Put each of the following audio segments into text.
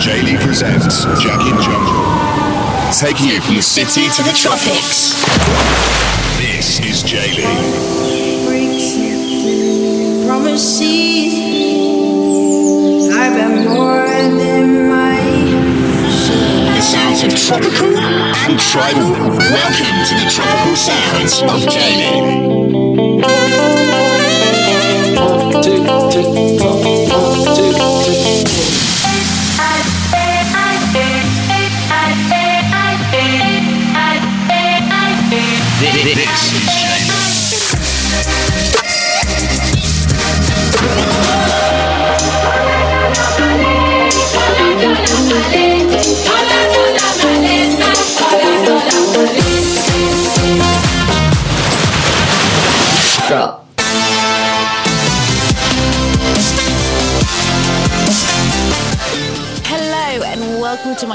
J-Lee presents Jagged Jungle. Taking you from the city to the tropics. This is J-Lee. Promises. I've been more than my The sounds of tropical and tribal. Welcome to the tropical sounds of J-Lee.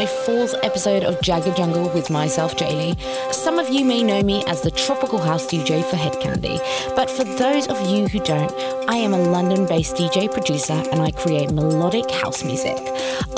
Fourth episode of Jagged Jungle with myself, J-Lee. Some of you may know me as the tropical house DJ for Head Candy, but for those of you who don't, I am a London-based DJ producer and I create melodic house music.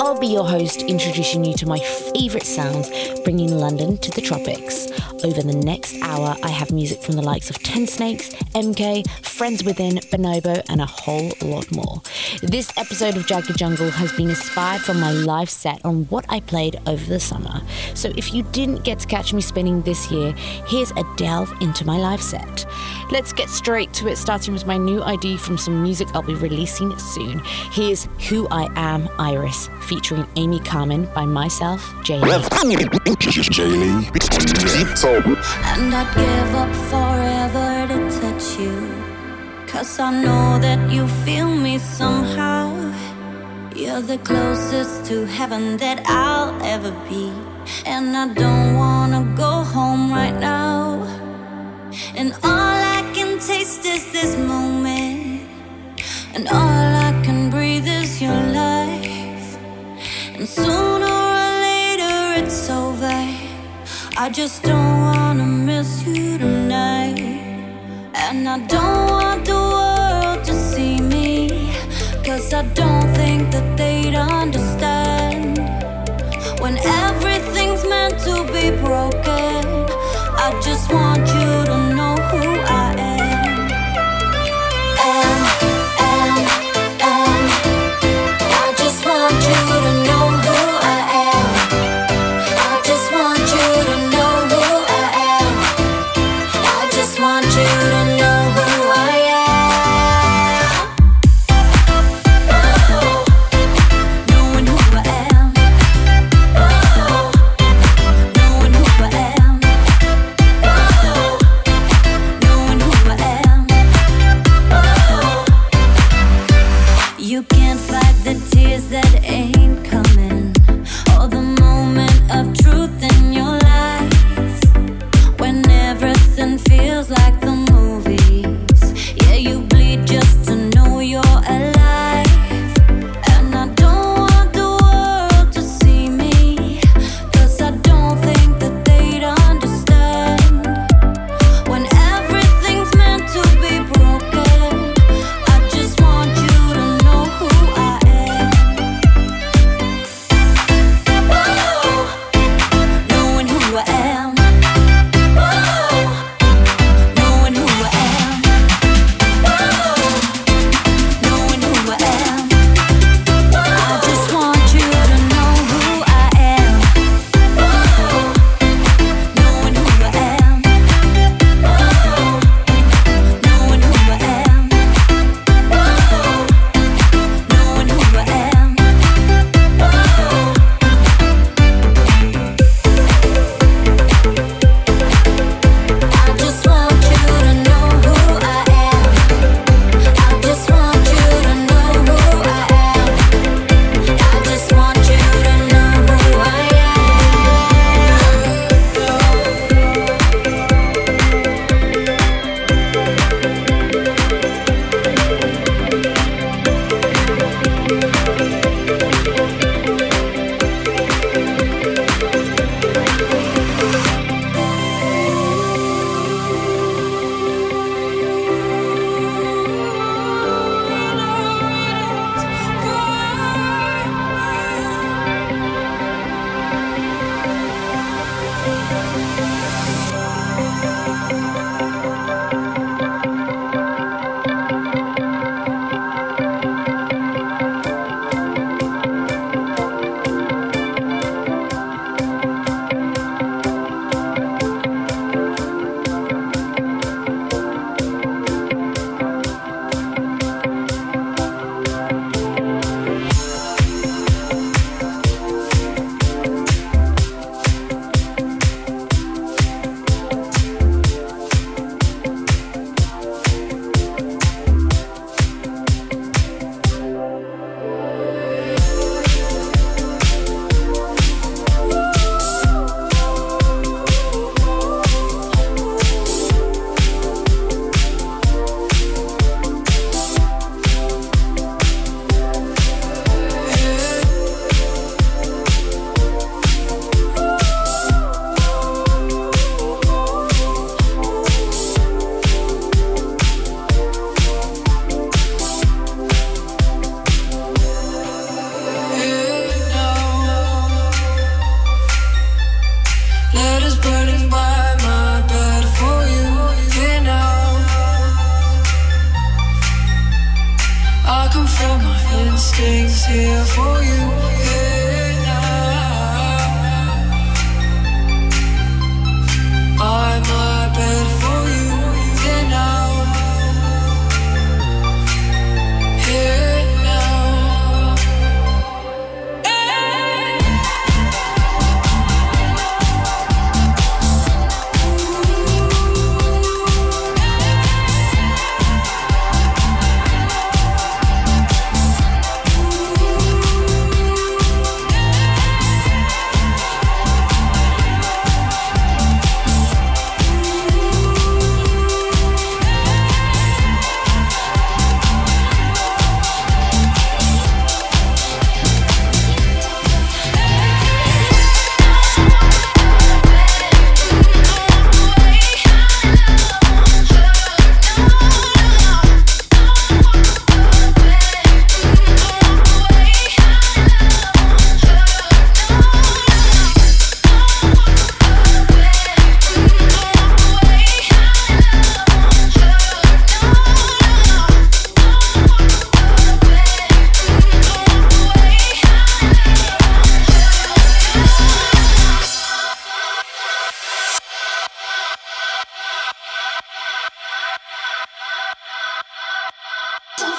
I'll be your host, introducing you to my favorite sounds, bringing London to the tropics. Over the next hour, I have music from the likes of Ten Snakes, MK, Friends Within, Bonobo, and a whole lot more. This episode of Jagged Jungle has been inspired from my live set on what I played over the summer. So if you didn't get to catch me spinning this year, here's a delve into my live set. Let's get straight to it, starting with my new ID from some music I'll be releasing soon. Here's Who I Am Iris, featuring Amy Carmen by myself, Jane. J-Lee on the And I'd give up forever to touch you. Cause I know that you feel me somehow. You're the closest to heaven that I'll ever be. And I don't wanna go home right now. And all I can taste is this moment. And all I can breathe is your life. Sooner or later it's over. I just don't wanna miss you tonight. And I don't want the world to see me. Cause I don't think that they'd understand. When everything's meant to be broken, I just want you to know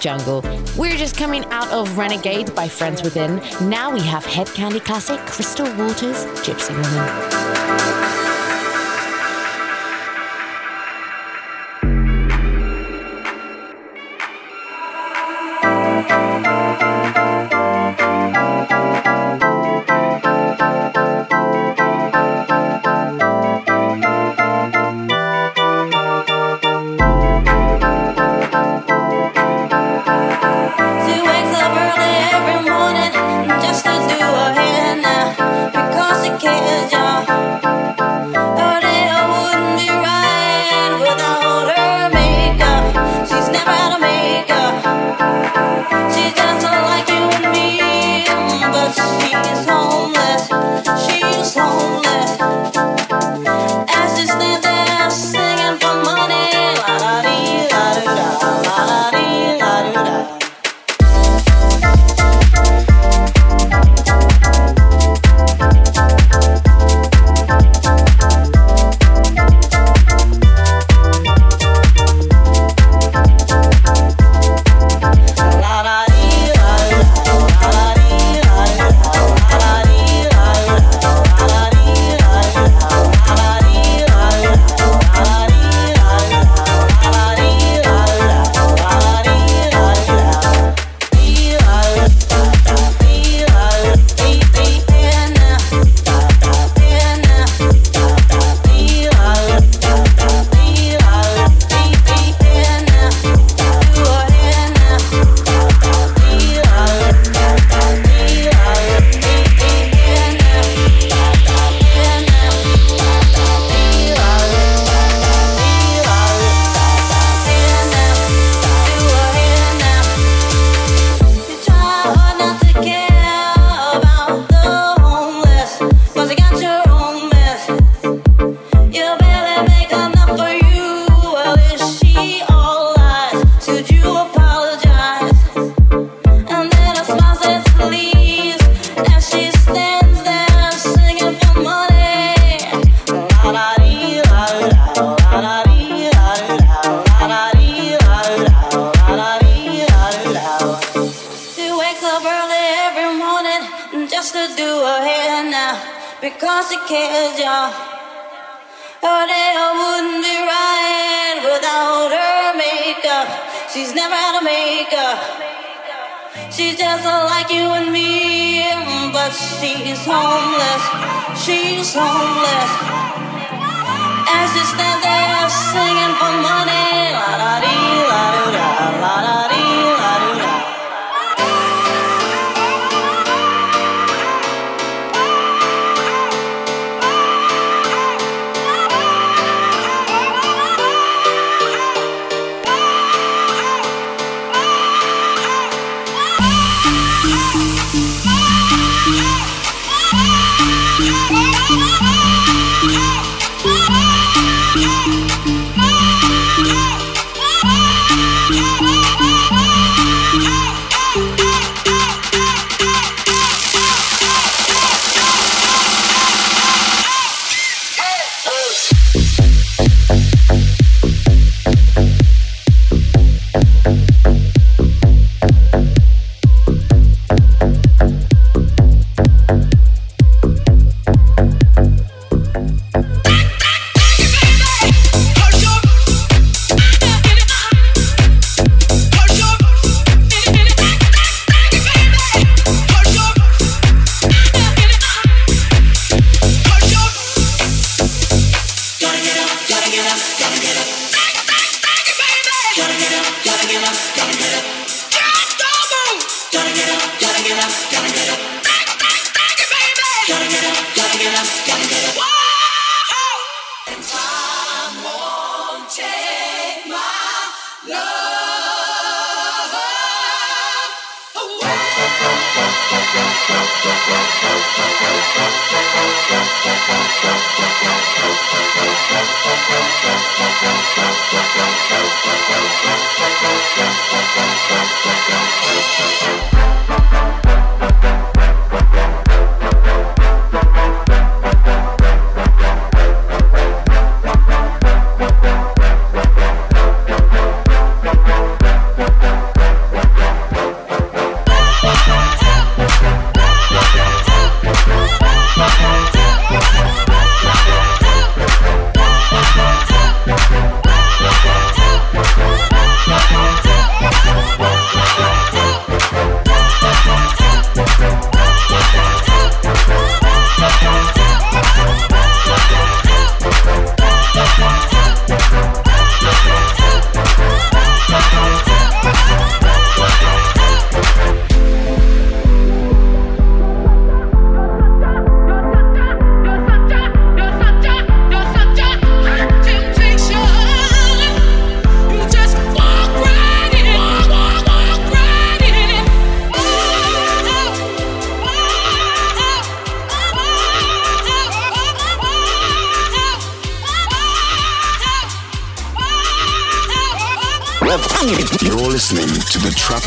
Jungle. We're just coming out of Renegade by Friends Within. Now we have Head Candy classic Crystal Waters, Gypsy Woman.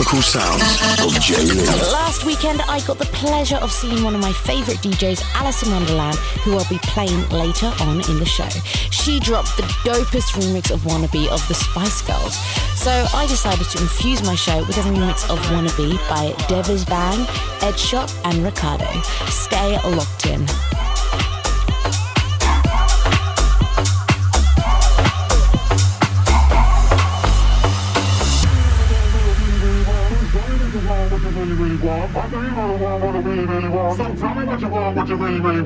Tropical sounds of Lee. Last weekend, I got the pleasure of seeing one of my favourite DJs, Alison Wonderland, who I'll be playing later on in the show. She dropped the dopest remix of Wannabe of the Spice Girls. So I decided to infuse my show with a remix of Wannabe by Devers Bang, Ed Shop, and Ricardo. Stay locked in.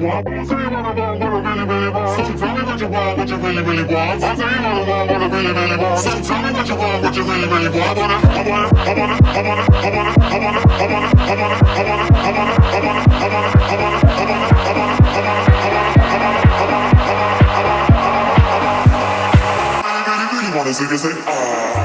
Want. I'll tell you what I want, what I really, really want. What you want, what you really, really want. You what I want, what I really, really want. What you want, what you really, really want. I wanna, I wanna, I wanna, I wanna, I wanna, I wanna, I wanna, I wanna, I wanna, I wanna, I wanna, I wanna, I wanna, I wanna, I wanna. Wanna see this thing? Ah.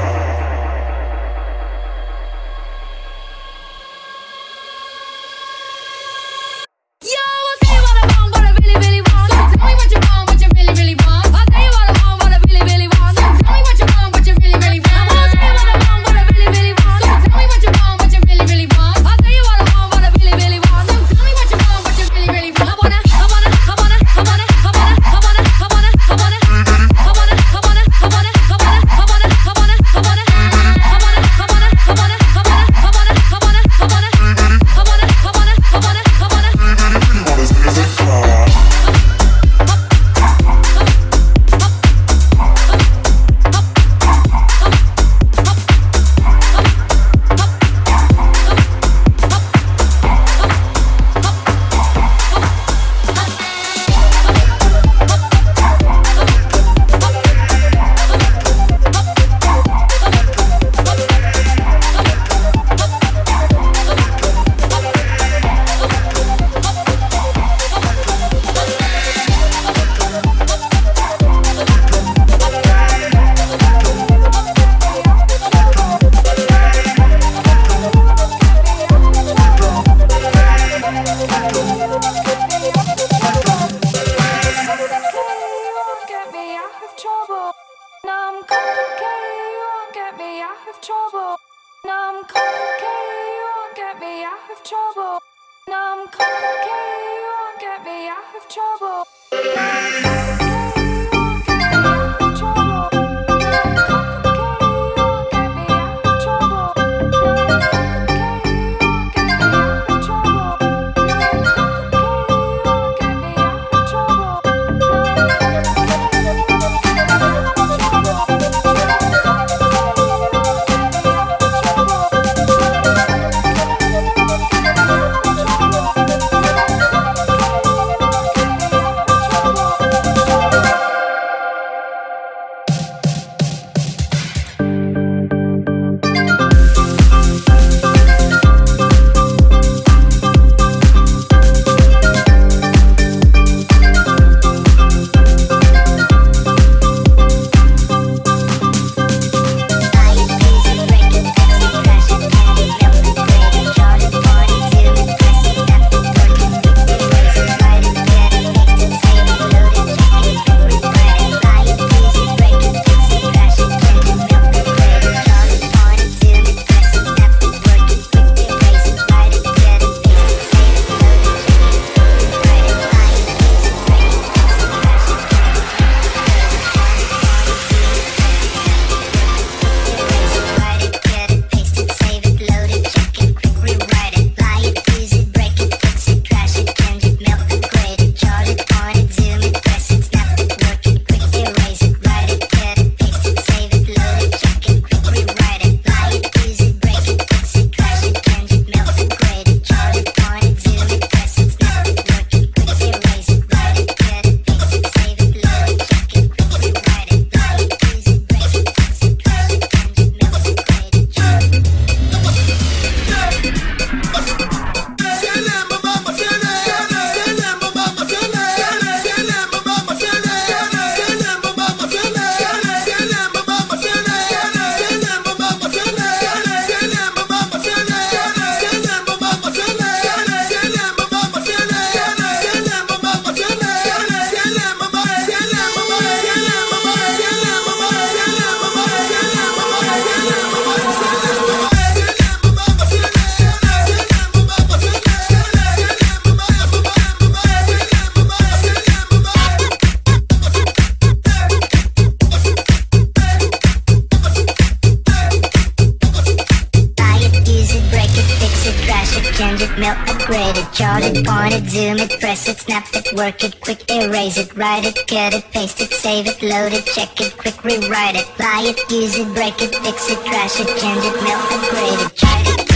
it, press it, snap it, work it, quick erase it, write it, cut it, paste it, save it, load it, check it, quick rewrite it, apply it, use it, break it, fix it, trash it, change it, melt it, grade it, try it.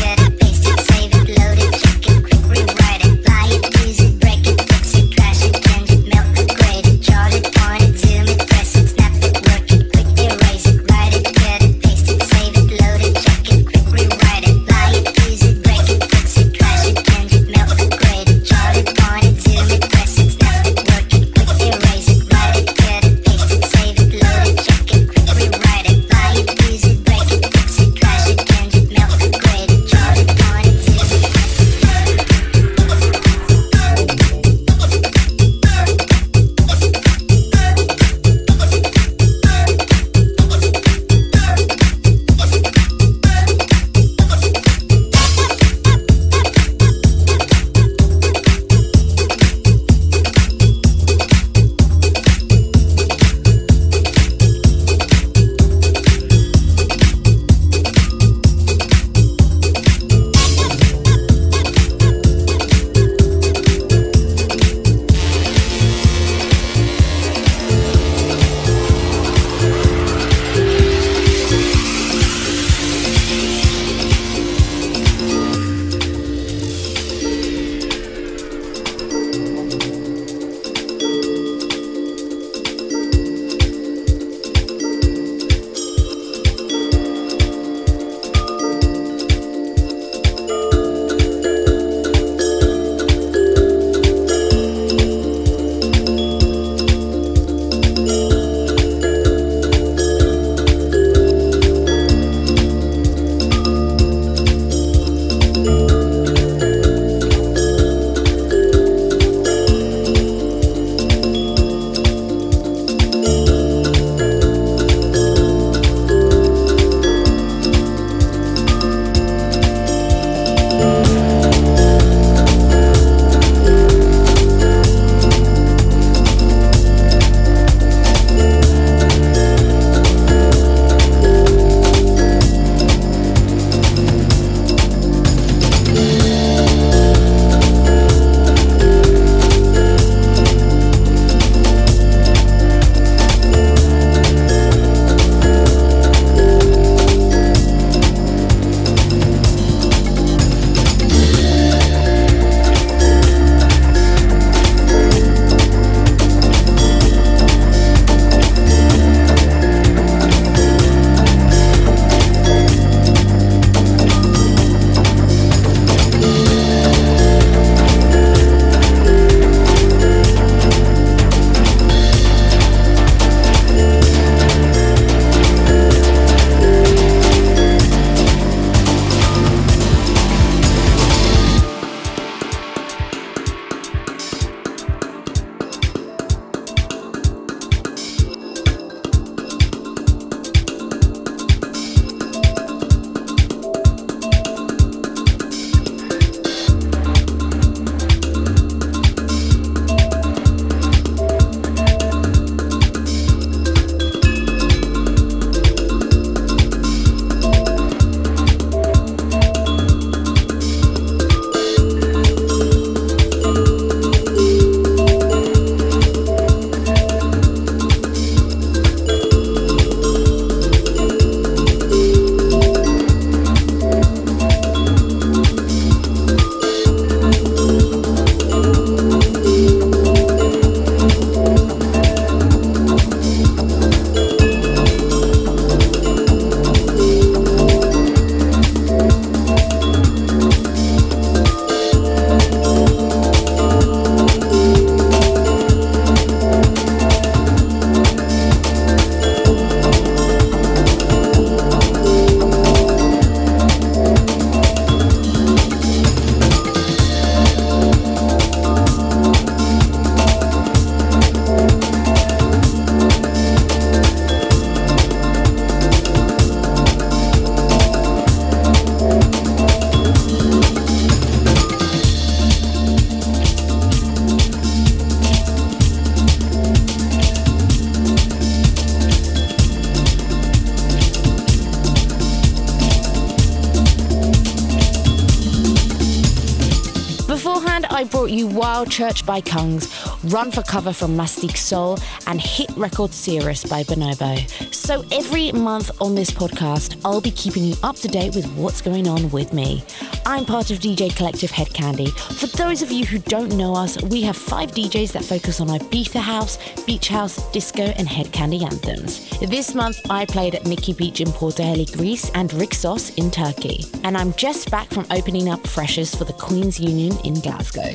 Church by Kungs, Run for Cover from Mastic Soul, and hit record Cirrus by Bonobo. So every month on this podcast, I'll be keeping you up to date with what's going on with me. I'm part of DJ Collective Head Candy. For those of you who don't know us, we have five DJs that focus on Ibiza house, beach house, disco, and Head Candy anthems. This month, I played at Nikki Beach in Porto Heli, Greece, and Rixos in Turkey. And I'm just back from opening up freshers for the Queen's Union in Glasgow.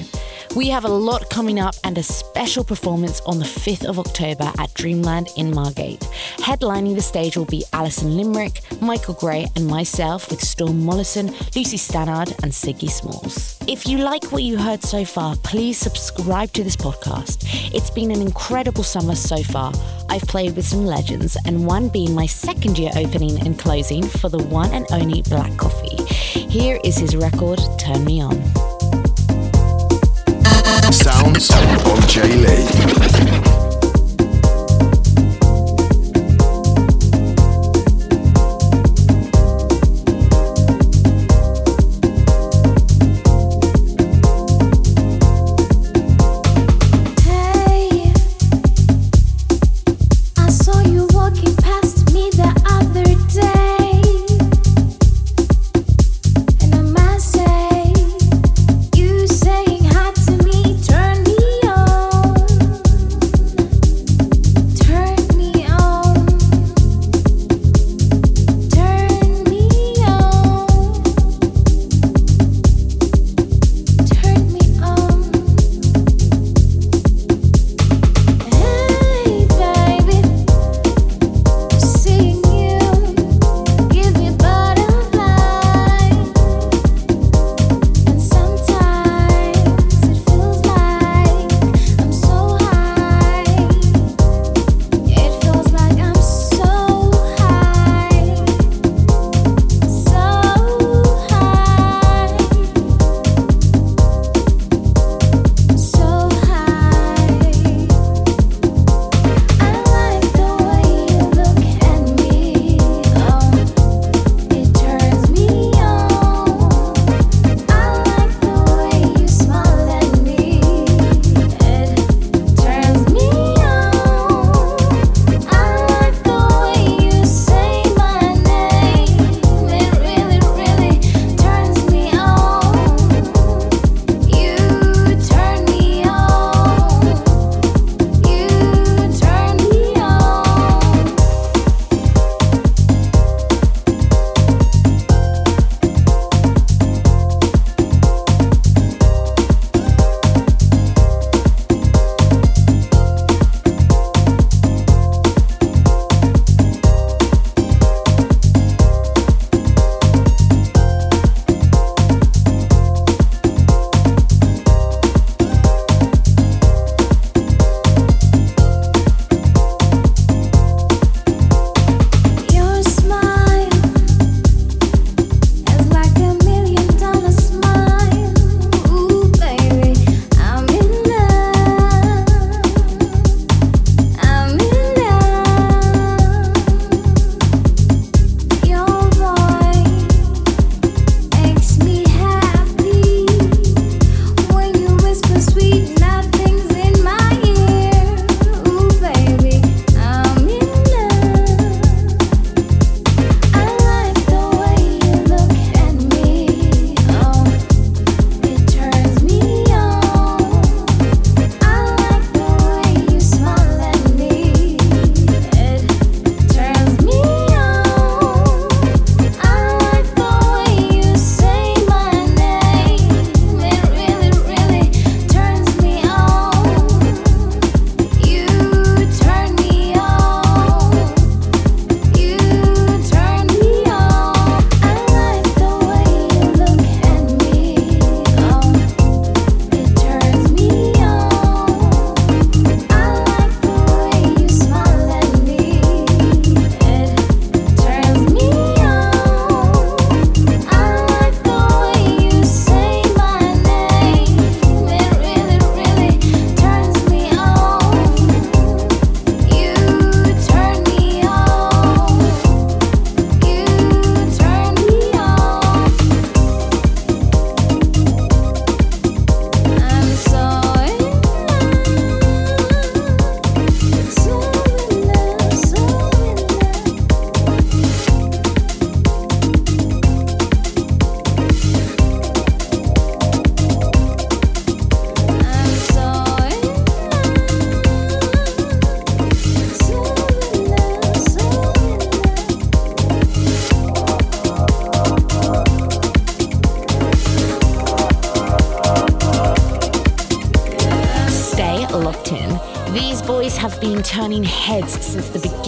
We have a lot coming up and a special performance on the 5th of October at Dreamland in Margate. Headlining the stage will be Alison Limerick, Michael Gray, and myself with Storm Mollison, Lucy Stannard, and Siggy Smalls. If you like what you heard so far, please subscribe to this podcast. It's been an incredible summer so far. I've played with some legends, and one being my second year opening and closing for the one and only Black Coffee. Here is his record, Turn Me On. Sounds of J Lee.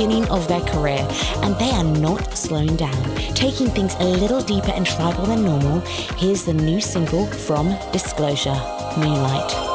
Beginning of their career, and they are not slowing down. Taking things a little deeper and tribal than normal, here's the new single from Disclosure Moonlight.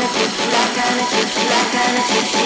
gonna do, like gonna do, like gonna do.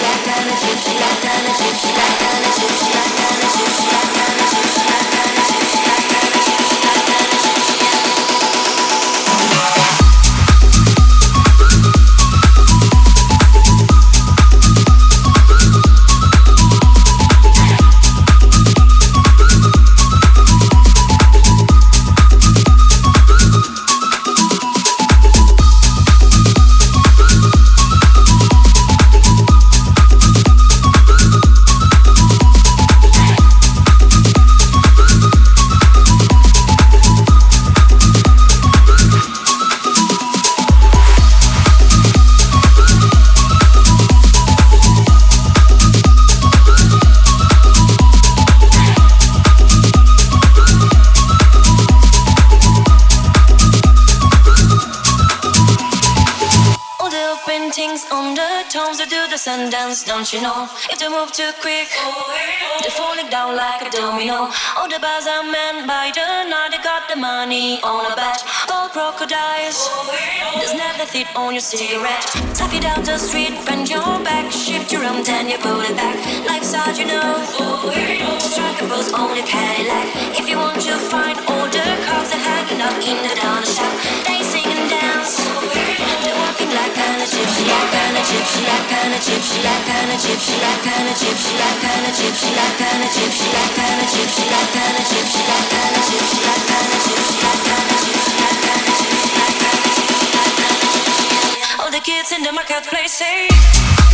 The money on a bet. Gold crocodiles, there's never fit on your cigarette. Stuff it down the street, bend your back, shift your arm, then you pull it back. Life's hard, you know. Strike a pose on your Cadillac. If you want to find all the cars that hanging out in the down shop, All the kids in the marketplace say.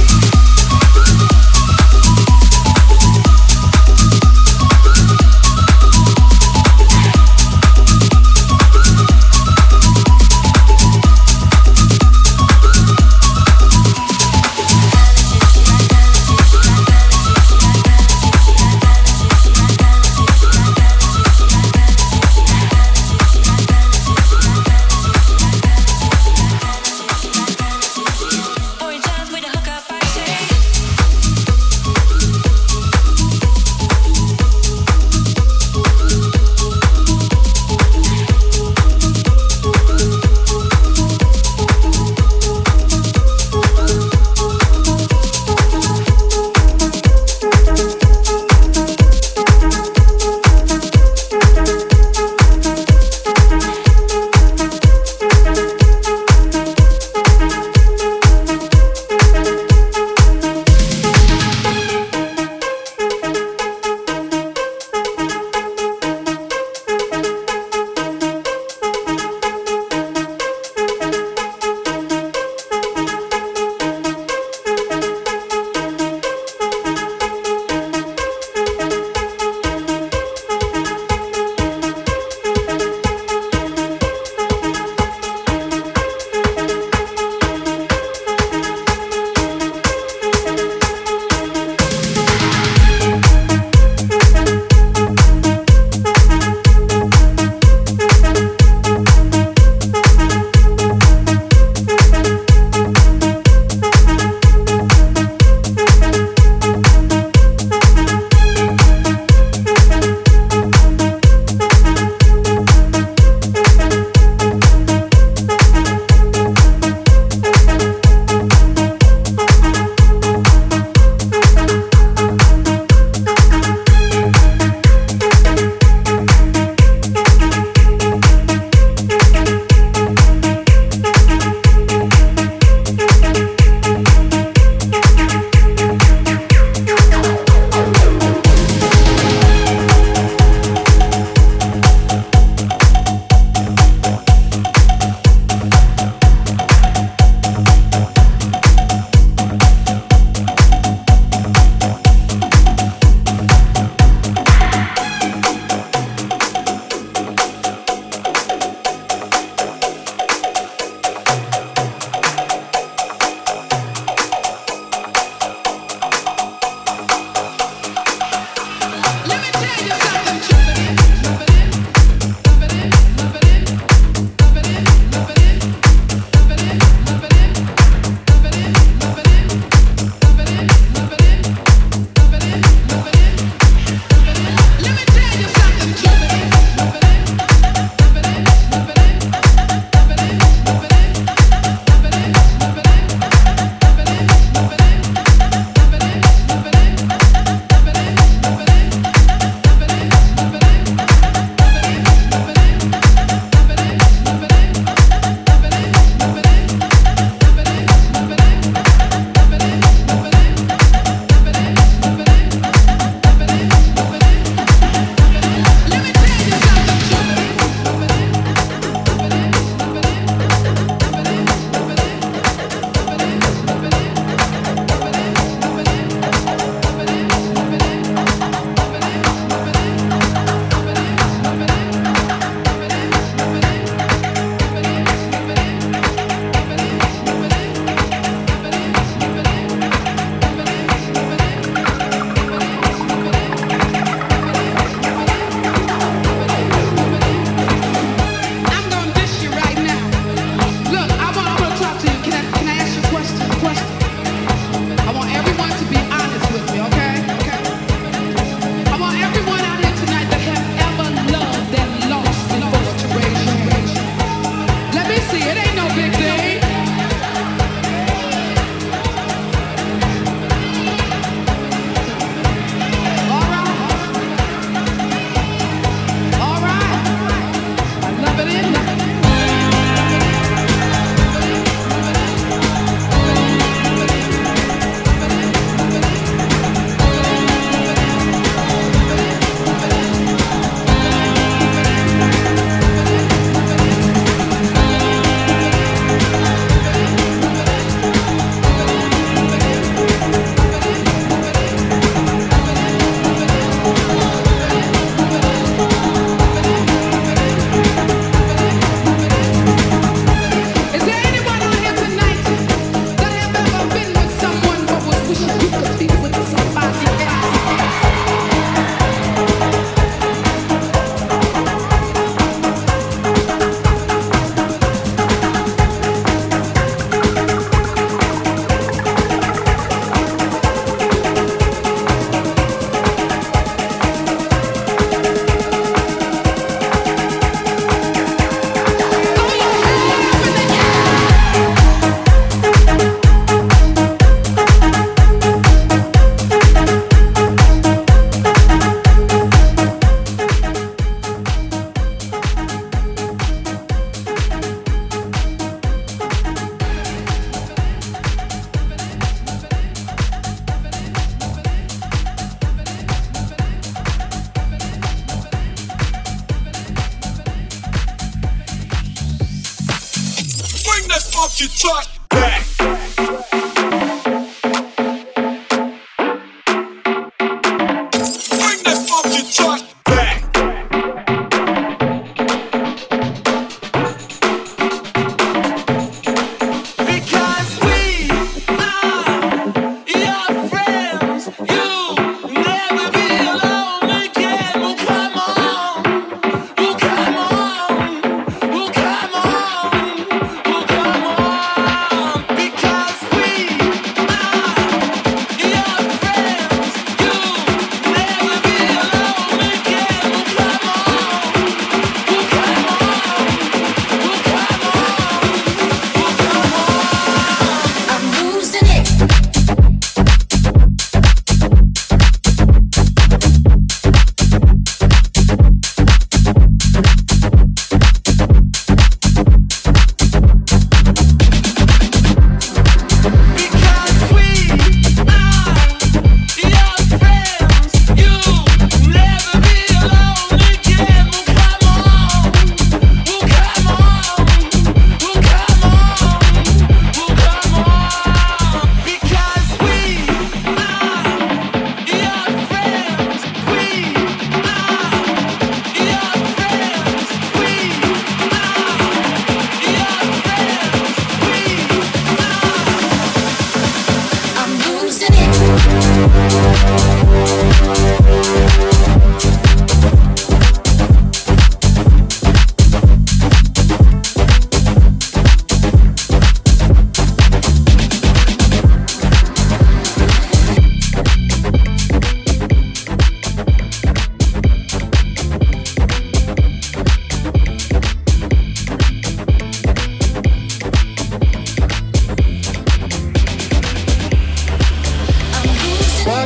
architect back.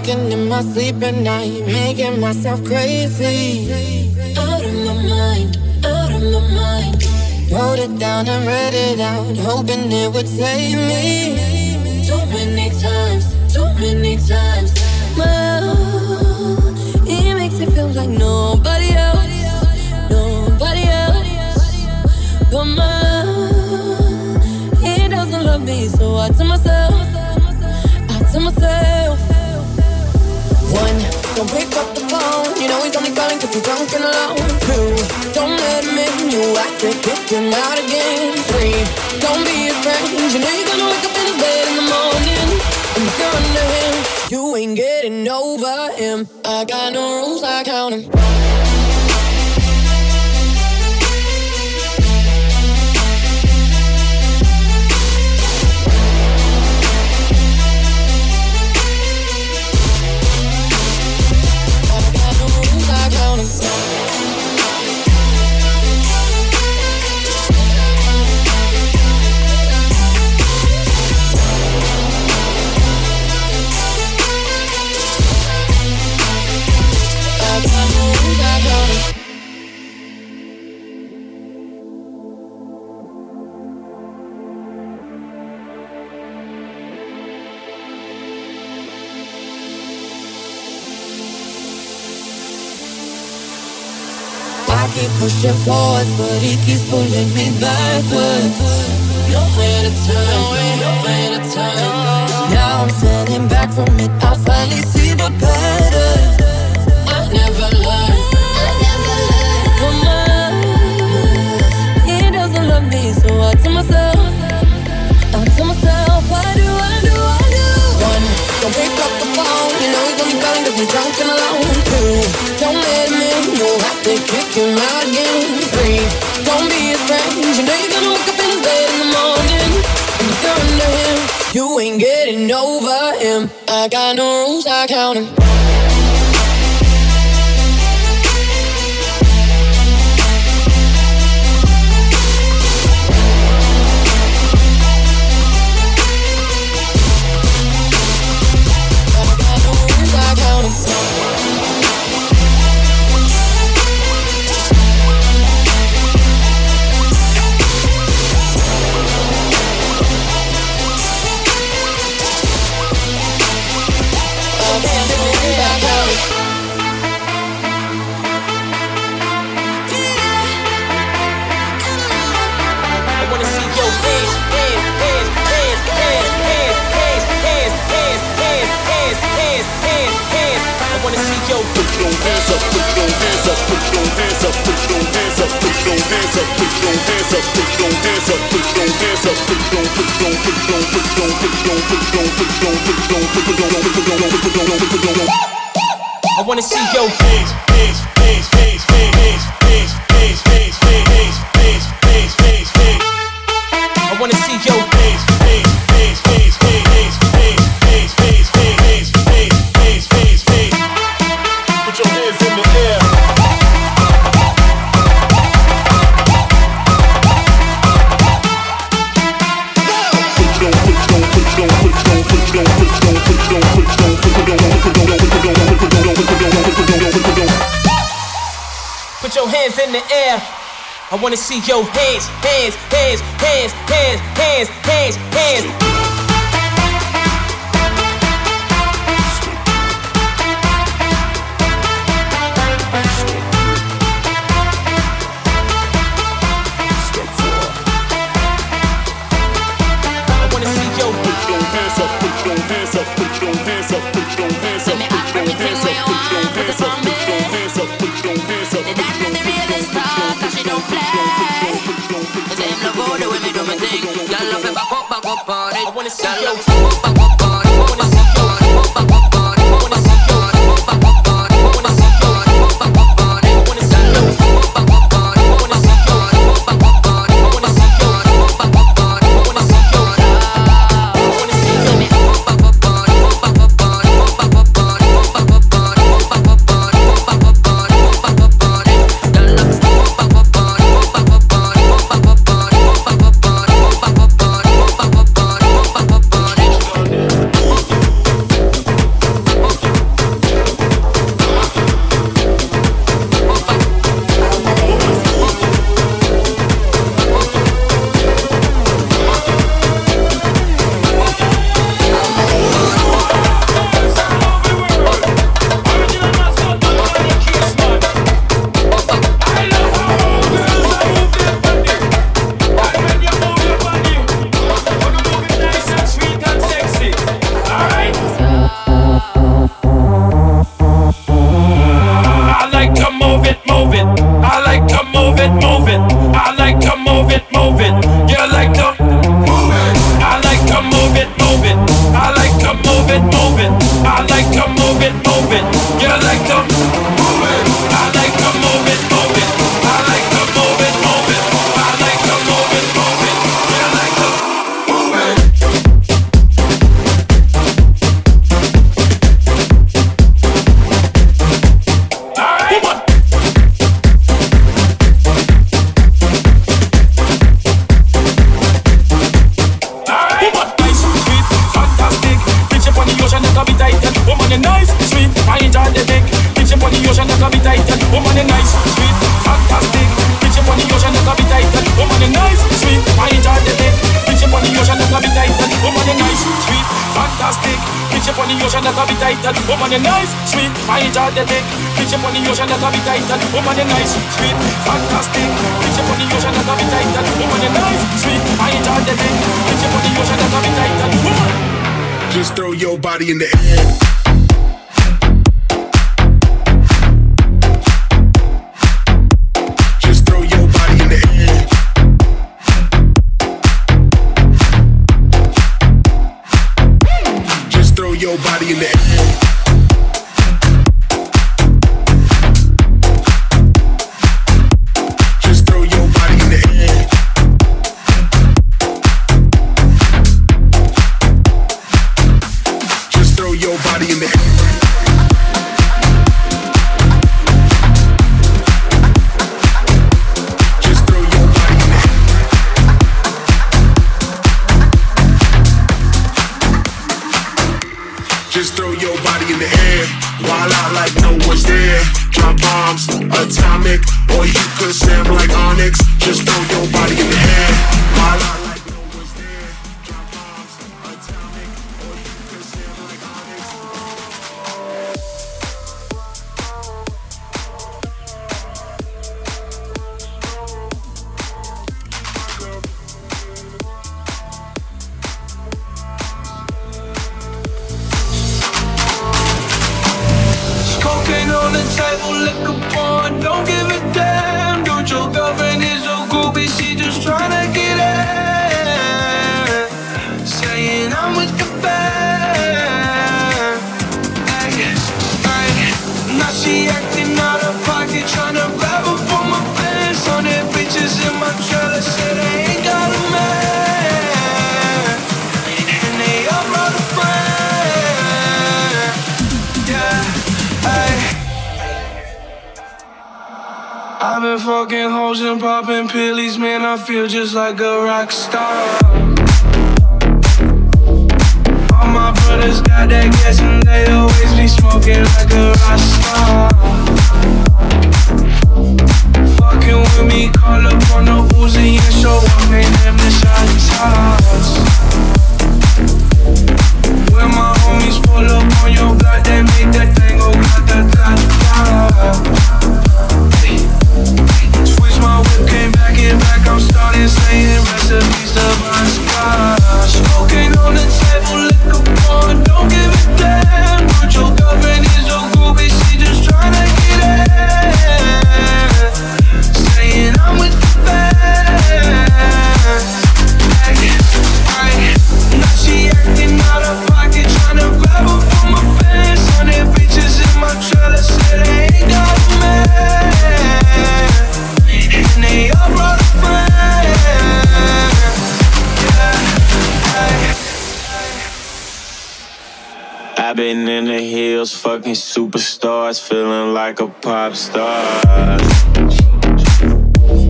talking in my sleep at night, making myself crazy. Out of my mind, out of my mind. Wrote it down and read it out, hoping it would save me. Too many times, too many times. Well, it makes me feel like nobody else, nobody else. But my, he doesn't love me, so I tell myself, I tell myself don't pick up the phone. You know he's only calling cause he's drunk and alone. Two, don't let him in. You act to kick him out again. Three, don't be afraid. You know you're gonna wake up in his bed in the morning. And if you're under him. You ain't getting over him. I got no rules, I count him. Keep pushing forwards, but he keeps pulling me backwards. Nowhere to turn, to turn. Now I'm standing back from it. I finally see the pattern. I never. He doesn't love me, so I myself, you ain't getting over him. I got no rules, I count 'em. I wanna see your hands, hands, hands, hands, hands, Put your hands in the air. I wanna see your hands, hands, hands, hands, hands, hands, hands, hands. I wanna see your Put your hands up, put your hands up, put your hands up, put your hands up, put your hands up, put your hands up, put your hands up, put up on it. I wanna see you. Just like a superstars, feeling like a pop star.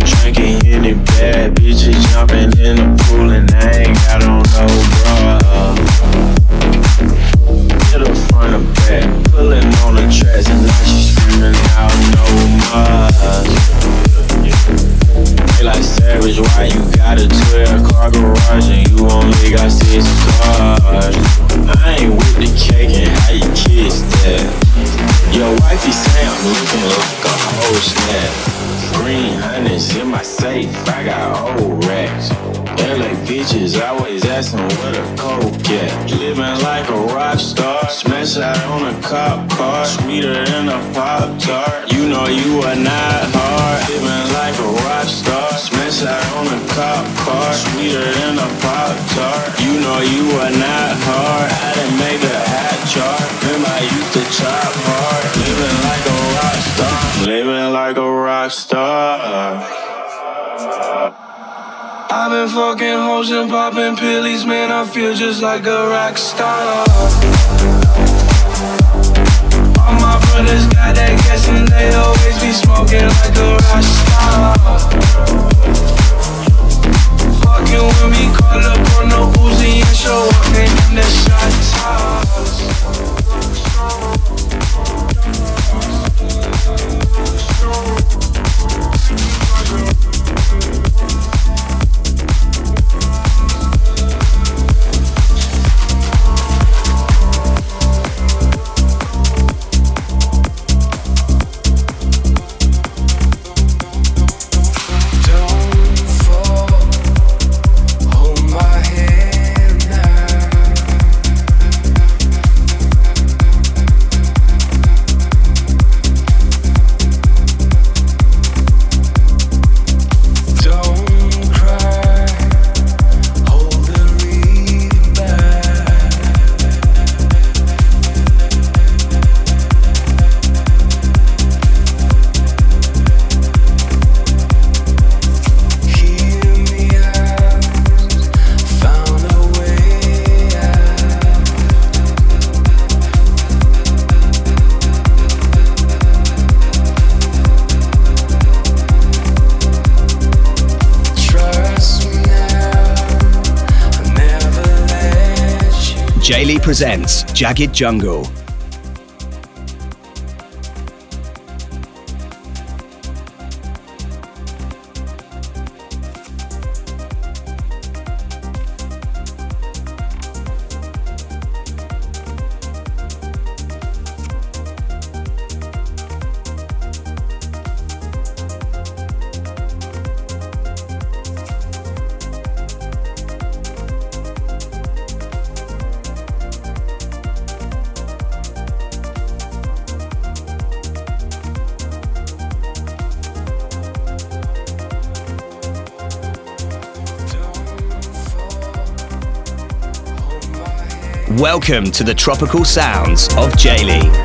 Drinking any bad bitches, jumping in the pool, and I ain't got on no bra. Hit her front or back, pulling on the tracks, and now she screaming out no more like savage. Why you got a 12 car garage and you only got six cars? I ain't with the cake and how you kiss that. Your wifey say I'm looking like a whole snap. Green honey's in my safe, I got old racks. LA bitches always asking where the coke at. Living like a rock star, smash out on a cop car, sweeter than a pop tart. You know you are not hard, living like a rock star. Smash out on a cop car, sweeter than a pop tart. You know you are not hard. I didn't make a hat chart. Remember I used to chop hard. Living like a rock star. Living like a rock star. I've been fucking hoes and popping pillies, man. I feel just like a rock star. All my brothers got that gas and they always be smoking like a rock star fucking with me, call up on the Uzi and show up, I'm that shot Jaylee Jagged Jungle. Welcome to the tropical sounds of J-Lee.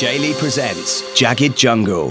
J-Lee presents Jagged Jungle.